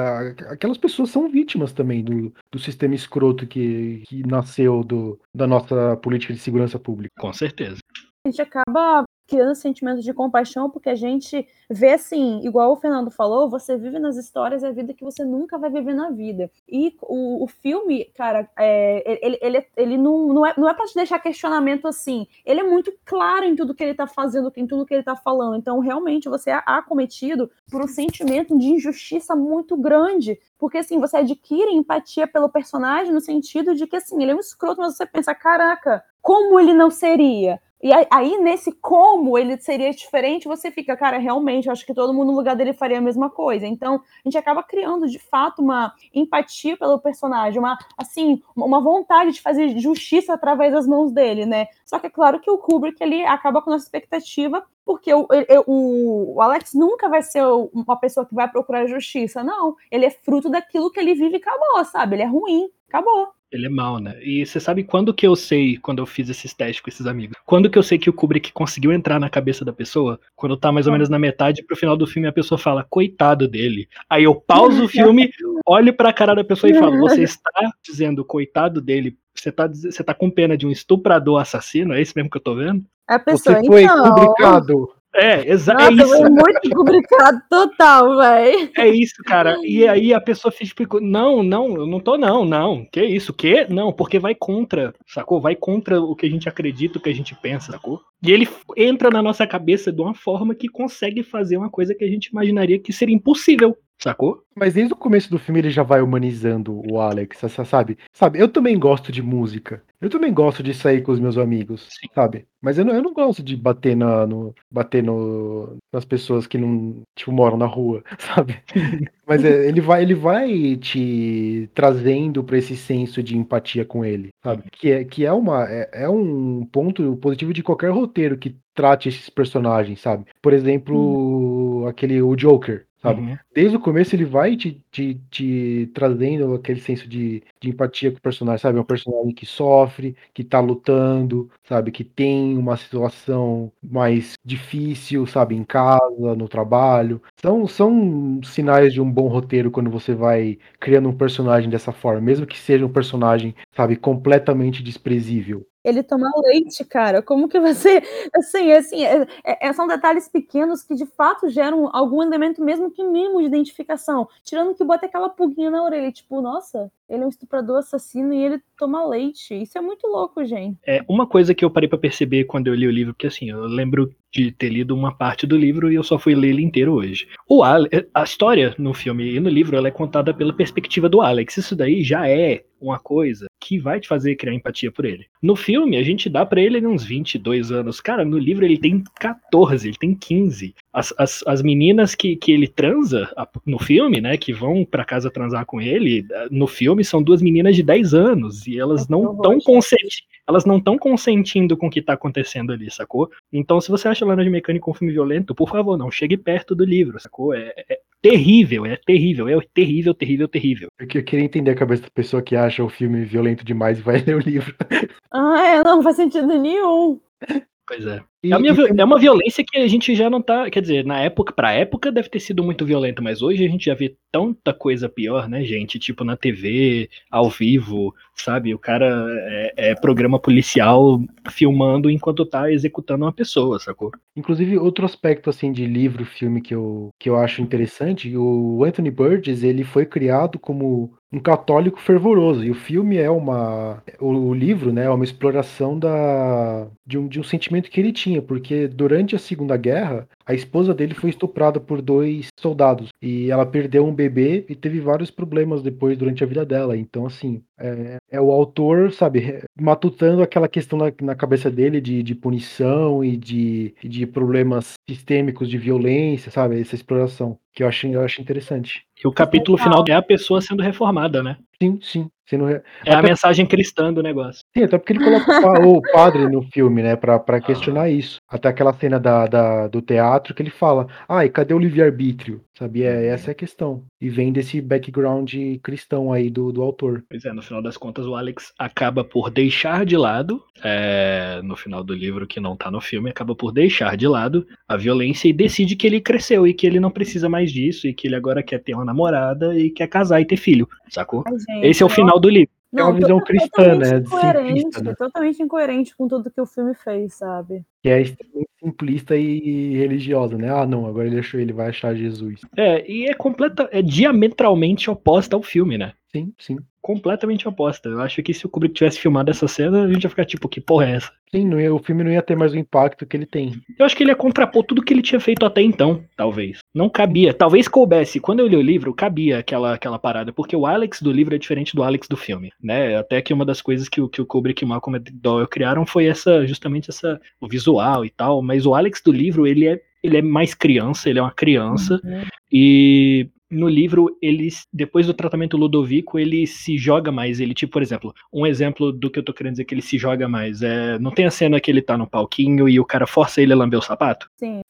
aquelas pessoas são vítimas também do, do sistema escroto que, que nasceu do, da nossa política de segurança pública. Com certeza. A gente acaba criando sentimentos de compaixão, porque a gente vê assim, igual o Fernando falou, você vive nas histórias a vida que você nunca vai viver na vida. E o, o filme, cara, é, ele, ele, ele não, não é, não é para te deixar questionamento assim. Ele é muito claro em tudo que ele tá fazendo, em tudo que ele tá falando. Então, realmente, você é acometido por um sentimento de injustiça muito grande. Porque, assim, você adquire empatia pelo personagem no sentido de que, assim, ele é um escroto, mas você pensa, caraca, como ele não seria? E aí, nesse como ele seria diferente, você fica, cara, realmente, acho que todo mundo no lugar dele faria a mesma coisa. Então, a gente acaba criando, de fato, uma empatia pelo personagem, uma, assim, uma vontade de fazer justiça através das mãos dele, né? Só que é claro que o Kubrick, ele acaba com a nossa expectativa, porque o, o, o Alex nunca vai ser uma pessoa que vai procurar justiça, não. Ele é fruto daquilo que ele vive e acabou, sabe? Ele é ruim, acabou. Ele é mal, né? E você sabe quando que eu sei, quando eu fiz esses testes com esses amigos, quando que eu sei que o Kubrick conseguiu entrar na cabeça da pessoa? Quando tá mais ou menos na metade pro final do filme a pessoa fala, coitado dele. Aí eu pauso o filme, olho pra cara da pessoa e falo, você está dizendo coitado dele você tá, você tá com pena de um estuprador assassino? É isso mesmo que eu tô vendo? A pessoa, Você foi então... publicado. É, exato. É isso. foi muito complicado total, velho. É isso, cara. E aí a pessoa fica, tipo, não, não, eu não tô, não, não. Que isso? Que? Não, porque vai contra, sacou? Vai contra o que a gente acredita, o que a gente pensa, sacou? E ele entra na nossa cabeça de uma forma que consegue fazer uma coisa que a gente imaginaria que seria impossível, sacou? Mas desde o começo do filme ele já vai humanizando o Alex, sabe? Sabe, eu também gosto de música. Eu também gosto de sair com os meus amigos, Sim. sabe? Mas eu não, eu não gosto de bater na, no, bater no, nas pessoas que não, tipo, moram na rua, sabe? Mas é, ele vai, ele vai te trazendo pra esse senso de empatia com ele, sabe? Que é, que é uma, é, é um ponto positivo de qualquer roteiro que trate esses personagens, sabe? Por exemplo, aquele o Joker, sabe? Uhum. desde o começo ele vai te, te, te trazendo aquele senso de, de empatia com o personagem, sabe? É um personagem que sofre, que tá lutando, sabe? Que tem uma situação mais difícil, sabe? Em casa, no trabalho. São, são sinais de um bom roteiro quando você vai criando um personagem dessa forma, mesmo que seja um personagem, sabe? Completamente desprezível. Ele toma leite, cara. Como que você. Assim, assim é, é- são detalhes pequenos que de fato geram algum elemento, mesmo que mínimo, de identificação. Tirando que bota aquela pulguinha na orelha, tipo, nossa, ele é um estuprador assassino e ele toma leite. Isso é muito louco, gente. É uma coisa que eu parei pra perceber quando eu li o livro, porque assim, eu lembro de ter lido uma parte do livro e eu só fui ler ele inteiro hoje. O Ale- a história no filme e no livro ela é contada pela perspectiva do Alex. Isso daí já é uma coisa que vai te fazer criar empatia por ele. No filme, a gente dá pra ele uns 22 anos. Cara, no livro ele tem 14, ele tem 15. As, as, as meninas que, que ele transa no filme, né, que vão pra casa transar com ele, no filme são duas meninas de 10 anos e elas não estão conscientes elas não estão consentindo com o que tá acontecendo ali, sacou? Então, se você acha Laranja Mecânica um filme violento, por favor, não chegue perto do livro, sacou? É, é terrível, é terrível, é terrível, terrível, terrível. Porque eu queria entender a cabeça da pessoa que acha o filme violento demais e vai ler o livro. Ah, é, não faz sentido nenhum. Pois é. E- É uma, e é uma violência que a gente já não tá. Quer dizer, na época, pra época deve ter sido muito violento, mas hoje a gente já vê tanta coisa pior, né, gente? Tipo na TV, ao vivo, sabe? O cara é, é programa policial filmando enquanto tá executando uma pessoa, sacou? Inclusive, outro aspecto assim de livro, filme que eu, que eu acho interessante, o Anthony Burgess, ele foi criado como um católico fervoroso, e o filme é uma o, livro, né, é uma exploração da de um, de um sentimento que ele tinha, porque durante a Segunda Guerra, a esposa dele foi estuprada por dois soldados e ela perdeu um bebê e teve vários problemas depois durante a vida dela. Então, assim, é, é o autor, sabe, matutando aquela questão na, na cabeça dele de, de punição e de, de problemas sistêmicos de violência, sabe? Essa exploração que eu acho, eu acho interessante. E o capítulo final é a pessoa sendo reformada, né? Sim, sim. Re- É a Até- mensagem cristã do negócio. Sim, até porque ele coloca o pa- o padre no filme, né, pra, pra questionar isso. Até aquela cena da, da- do teatro que ele fala, ai, cadê o livre-arbítrio? Sabe, é, essa é a questão. E vem desse background cristão aí do, do autor. Pois é, no final das contas, o Alex acaba por deixar de lado, é, no final do livro que não tá no filme, acaba por deixar de lado a violência e decide que ele cresceu e que ele não precisa mais disso e que ele agora quer ter uma namorada e quer casar e ter filho, sacou? Ai, gente, Esse é o final do livro. É uma visão cristã, né, Incoerente, né? totalmente incoerente com tudo que o filme fez, sabe? Que é extremamente simplista e religiosa, né? Ah, não, agora ele achou, ele vai achar Jesus. É, e é completa, é diametralmente oposta ao filme, né? Sim, sim. Completamente oposta. Eu acho que se o Kubrick tivesse filmado essa cena, a gente ia ficar tipo, que porra é essa? Sim, não ia- o filme não ia ter mais o impacto que ele tem. Eu acho que ele ia contrapor tudo que ele tinha feito até então, talvez. Não cabia. Talvez coubesse. Quando eu li o livro, cabia aquela, aquela parada, porque o Alex do livro é diferente do Alex do filme, né? Até que uma das coisas que, o- que o Kubrick e o Malcolm Doyle criaram foi essa, justamente essa, o visual e tal, mas o Alex do livro, ele é, ele é mais criança, ele é uma criança, Uhum. e no livro, ele, depois do tratamento Ludovico, ele se joga mais. Ele, tipo, por exemplo, um exemplo do que eu tô querendo dizer que ele se joga mais. É, não tem a cena que ele tá no palquinho e o cara força ele a lamber o sapato? Sim.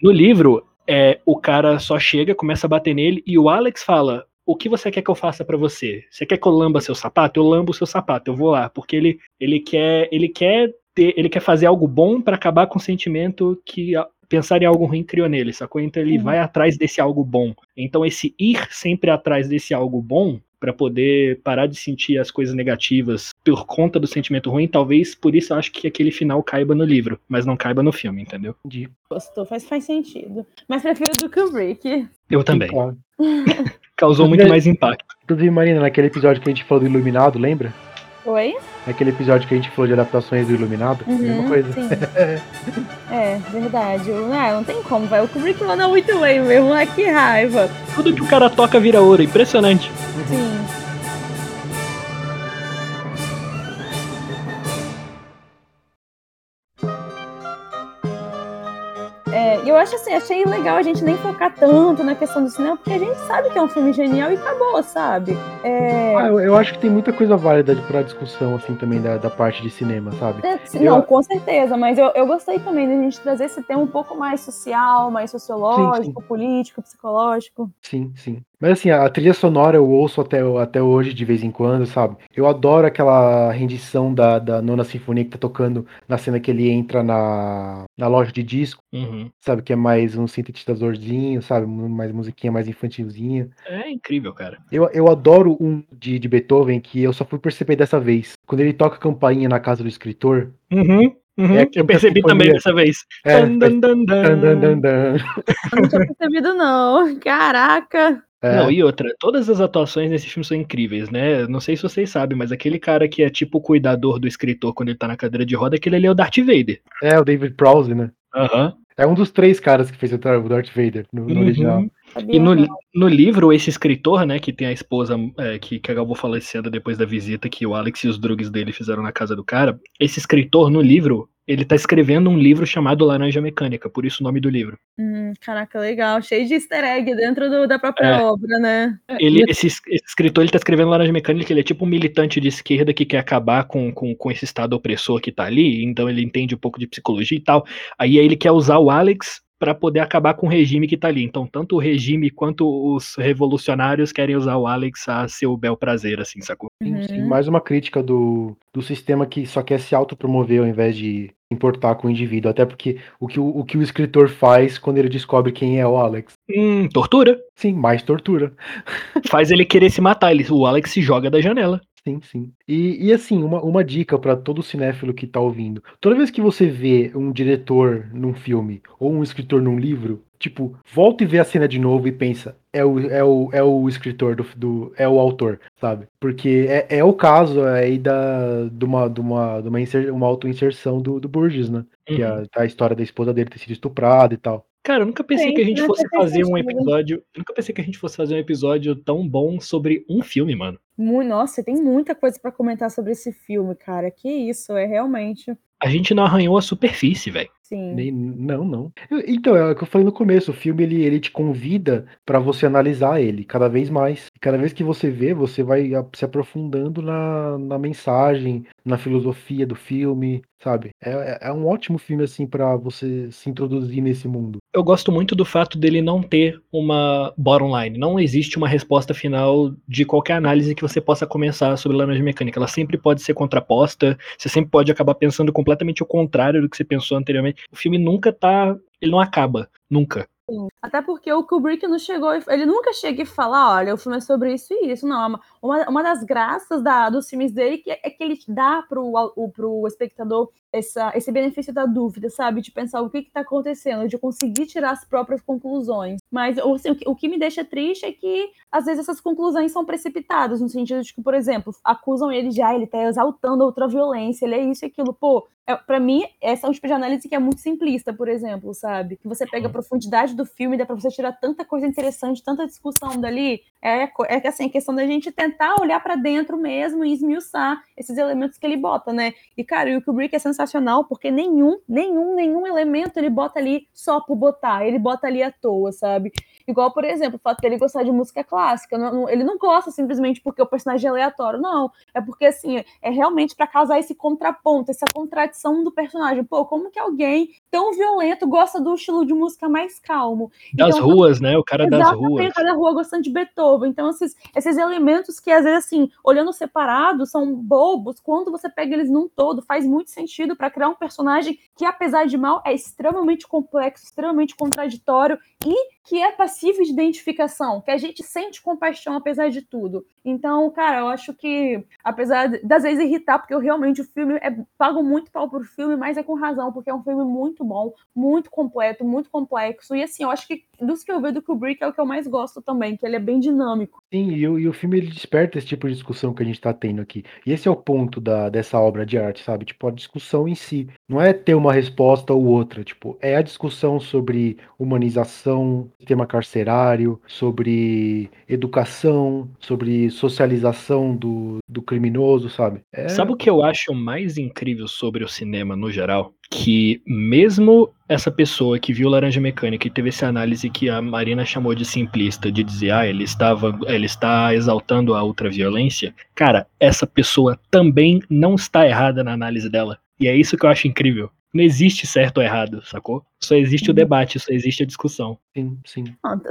No livro, é, o cara só chega, começa a bater nele e o Alex fala: O que você quer que eu faça pra você? Você quer que eu lamba seu sapato? Eu lambo o seu sapato, eu vou lá. Porque ele, ele quer. Ele quer ter, ele quer fazer algo bom pra acabar com o sentimento que pensar em algo ruim criou nele, sacou? Então ele Uhum. vai atrás desse algo bom. Então esse ir sempre atrás desse algo bom pra poder parar de sentir as coisas negativas por conta do sentimento ruim, talvez por isso eu acho que aquele final caiba no livro, mas não caiba no filme, entendeu? Entendi. Gostou, faz, faz sentido. Mas prefiro do Kubrick. Eu também. Claro. Causou muito mais impacto. Inclusive, Marina, naquele episódio que a gente falou do Iluminado, lembra? Oi? Naquele episódio que a gente falou de adaptações do Iluminado, mesma Uhum, coisa. Sim. é, verdade. Eu- Ah, não tem como, vai. O Kubrick manda muito bem mesmo. Ah, que raiva. Tudo que o cara toca vira ouro, impressionante. Sim. Eu acho assim, achei legal a gente nem focar tanto na questão do cinema, porque a gente sabe que é um filme genial e acabou, sabe? É, Ah, eu, eu acho que tem muita coisa válida pra discussão, assim, também, da, da parte de cinema, sabe? É, sim, Eu- Não, com certeza, mas eu, eu gostei também da gente trazer esse tema um pouco mais social, mais sociológico, político, psicológico. Sim, sim. Mas assim, a trilha sonora eu ouço até, até hoje de vez em quando, sabe? Eu adoro aquela rendição da, da nona sinfonia que tá tocando na cena que ele entra na, na loja de disco, Uhum. sabe? Que é mais um sintetizadorzinho, sabe? Mais musiquinha mais infantilzinha. É incrível, cara. Eu, eu adoro um de, de Beethoven que eu só fui perceber dessa vez. Quando ele toca a campainha na casa do escritor. Uhum. Uhum. É que eu percebi sinfonia- também dessa vez. É, Dan, dan, dan, dan. dan, dan, dan, dan. Eu não tinha percebido, não. Caraca! É, Não, e outra, todas as atuações nesse filme são incríveis, né? Não sei se vocês sabem, mas aquele cara que é tipo o cuidador do escritor quando ele tá na cadeira de roda, aquele ali é o Darth Vader. é, o David Prowse, né? Aham. É um dos três caras que fez o Darth Vader no, no Uhum. original. E no, não. no livro, esse escritor, né, que tem a esposa é, que, que acabou falecendo depois da visita que o Alex e os drugs dele fizeram na casa do cara, esse escritor, no livro, ele tá escrevendo um livro chamado Laranja Mecânica, por isso o nome do livro. Hum, caraca, legal. Cheio de easter egg dentro do- da própria É. obra, né? Ele, esse, es- esse escritor ele tá escrevendo Laranja Mecânica, ele é tipo um militante de esquerda que quer acabar com, com, com esse estado opressor que tá ali, então ele entende um pouco de psicologia e tal. Aí ele quer usar o Alex para poder acabar com o regime que tá ali. Então, tanto o regime quanto os revolucionários querem usar o Alex a seu bel prazer, assim, sacou? Sim, sim, Uhum. mais uma crítica do, do sistema que só quer se autopromover ao invés de importar com o indivíduo. Até porque o que o, o que o escritor faz quando ele descobre quem é o Alex. Hum, tortura. Sim, mais tortura. Faz ele querer se matar. Ele, o Alex se joga da janela. Sim, sim. E, e assim, uma, uma dica pra todo cinéfilo que tá ouvindo. Toda vez que você vê um diretor num filme ou um escritor num livro, tipo, volta e vê a cena de novo e pensa, é o, é o, é o escritor do, do é o autor, sabe? Porque é, é o caso aí da de uma de uma, de uma, inser, uma auto-inserção do, do Burgess, né? Que é Uhum. a, a história da esposa dele ter sido estuprada e tal. Cara, eu nunca pensei Sim, que a gente né, fosse faz fazer um episódio. Eu nunca pensei que a gente fosse fazer um episódio tão bom sobre um filme, mano. Nossa, tem muita coisa pra comentar sobre esse filme, cara. Que isso, é realmente. A gente não arranhou a superfície, velho. Sim. Nem- não, não. Eu- Então, é o que eu falei no começo, o filme ele, ele te convida pra você analisar ele cada vez mais. E cada vez que você vê, você vai se aprofundando na, na mensagem, na filosofia do filme, sabe? É, é- é um ótimo filme, assim, pra você se introduzir nesse mundo. Eu gosto muito do fato dele não ter uma bottom line. Não existe uma resposta final de qualquer análise que você possa começar sobre Laranja Mecânica. Ela sempre pode ser contraposta, você sempre pode acabar pensando completamente o contrário do que você pensou anteriormente. O filme nunca tá. Ele não acaba. Nunca. Até porque o Kubrick não chegou, ele nunca chega e fala, olha, o filme é sobre isso e isso. Não, é uma, uma das graças da, dos filmes dele é que ele dá pro, o, pro espectador essa, esse benefício da dúvida, sabe? De pensar o que está acontecendo, de conseguir tirar as próprias conclusões. Mas assim, o, que me deixa triste é que, às vezes, essas conclusões são precipitadas, no sentido de que, por exemplo, acusam ele de, ah, ele está exaltando outra violência, ele é isso e aquilo. Pô, é, para mim, essa é um tipo de análise que é muito simplista, por exemplo, sabe? Que você pega a profundidade do filme, dá pra você tirar tanta coisa interessante, tanta discussão dali. É, é assim, a questão da gente tentar olhar para dentro mesmo e esmiuçar esses elementos que ele bota, né? E, cara, o Kubrick é sensacional porque nenhum, nenhum, nenhum elemento ele bota ali só por botar, ele bota ali à toa, sabe? Igual, por exemplo, o fato dele gostar de música clássica. Não, não, ele não gosta simplesmente porque o personagem é aleatório, não. É porque, assim, é realmente para causar esse contraponto, essa contradição do personagem. Pô, como que alguém tão violento gosta do estilo de música mais calmo? Das então, ruas, né? O cara das ruas. O cara da rua gostando de Beethoven. Então, esses, esses elementos que, às vezes, assim, olhando separado, são bobos, quando você pega eles num todo, faz muito sentido para criar um personagem que, apesar de mal, é extremamente complexo, extremamente contraditório e que é passivo de identificação, que a gente sente compaixão apesar de tudo. Então, cara, eu acho que, apesar das vezes irritar, porque eu realmente o filme é, pago muito pau pro filme, mas é com razão, porque é um filme muito bom, muito completo, muito complexo. E assim, eu acho que dos que eu vejo do Kubrick é o que eu mais gosto também, que ele é bem dinâmico. Sim, e o, e o filme ele desperta esse tipo de discussão que a gente tá tendo aqui. E esse é o ponto da, dessa obra de arte, sabe? Tipo, a discussão em si. Não é ter uma resposta ou outra, tipo, é a discussão sobre humanização, sistema carcerário, sobre educação, sobre socialização do, do criminoso, sabe? É... Sabe o que eu acho mais incrível sobre o cinema no geral? Que mesmo essa pessoa que viu Laranja Mecânica e teve essa análise que a Marina chamou de simplista, de dizer, ah, ele estava, ele está exaltando a ultraviolência, cara, essa pessoa também não está errada na análise dela. E é isso que eu acho incrível. Não existe certo ou errado, sacou? Só existe o uhum. debate, só existe a discussão. Sim, sim.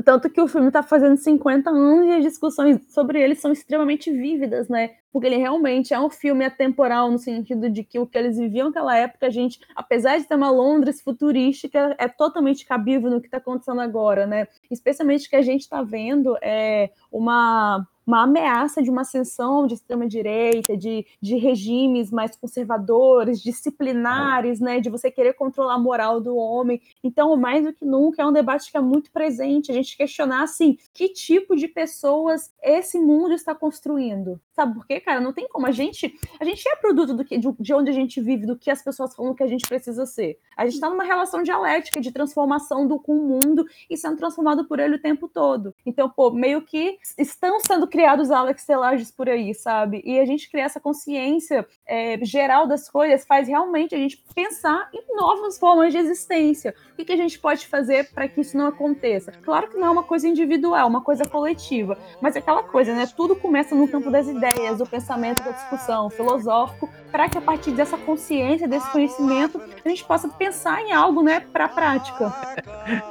Tanto que o filme tá fazendo 50 anos e as discussões sobre ele são extremamente vívidas, né? Porque ele realmente é um filme atemporal, no sentido de que o que eles viviam naquela época, a gente, apesar de ter uma Londres futurística, é totalmente cabível no que tá acontecendo agora, né? Especialmente que a gente tá vendo é uma uma ameaça de uma ascensão de extrema-direita, de, de regimes mais conservadores, disciplinares, né, de você querer controlar a moral do homem. Então, mais do que nunca, é um debate que é muito presente, a gente questionar, assim, que tipo de pessoas esse mundo está construindo. Sabe por quê, cara? Não tem como. A gente, a gente é produto do que, de onde a gente vive, do que as pessoas falam que a gente precisa ser. A gente está numa relação dialética de transformação do, com o mundo e sendo transformado por ele o tempo todo. Então, pô, meio que estão sendo criados Alex Telages por aí, sabe? E a gente criar essa consciência é, geral das coisas faz realmente a gente pensar em novas formas de existência. O que, que a gente pode fazer para que isso não aconteça? Claro que não é uma coisa individual, é uma coisa coletiva, mas é aquela coisa, né? Tudo começa no campo das ideias, do pensamento, da discussão filosófico, para que a partir dessa consciência, desse conhecimento, a gente possa pensar em algo, né, para a prática.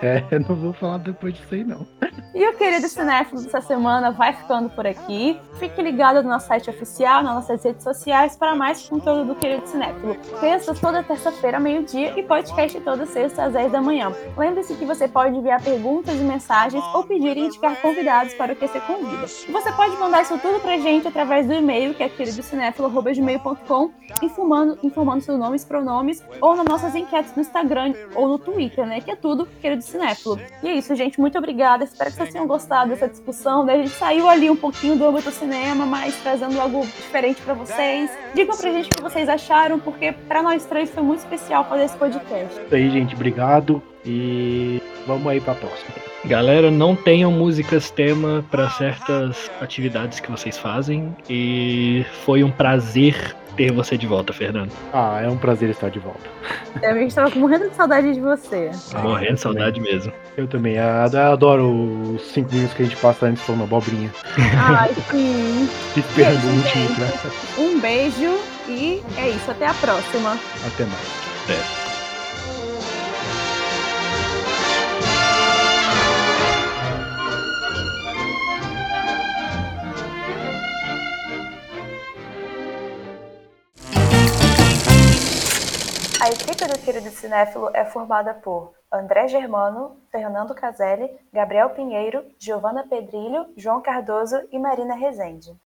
É, eu não vou falar depois disso aí, não. E o querido Cinéfilo dessa semana vai ficando por aqui. Fique ligado no nosso site oficial, nas nossas redes sociais, para mais conteúdo do querido Cinéfilo. Terça, toda terça-feira, meio-dia, e podcast toda sexta às 10 da manhã. Lembre-se que você pode enviar perguntas e mensagens ou pedir e indicar convidados para o que você convida. Você pode mandar isso tudo pra gente através do e-mail, que é queridocinéfilo.gmail.com, informando, informando seus nomes, pronomes, ou nas nossas enquetes no Instagram ou no Twitter, né? Que é tudo querido cinéfilo. E é isso, gente. Muito obrigada. Espero que vocês tenham gostado dessa discussão. Né? A gente saiu ali um pouquinho do âmbito cinema, mas trazendo algo diferente para vocês. Digam pra gente o que vocês acharam, porque para nós três foi muito especial fazer esse podcast. Isso aí, gente. Obrigado. E vamos aí pra próxima. Galera, não tenham músicas tema para certas atividades que vocês fazem. E foi um prazer ter você de volta, Fernando. Ah, é um prazer estar de volta. É, eu estava morrendo de saudade de você. Ah, morrendo de saudade também. mesmo. Eu também. Adoro os cinco minutos que a gente passa antes falando abobrinha. Ai, sim. Esperando o último. Um beijo e é isso. Até a próxima. Até mais. Até. A equipe do Querido Cinéfilo é formada por André Germano, Fernando Caselli, Gabriel Pinheiro, Giovana Pedrilho, João Cardoso e Marina Rezende.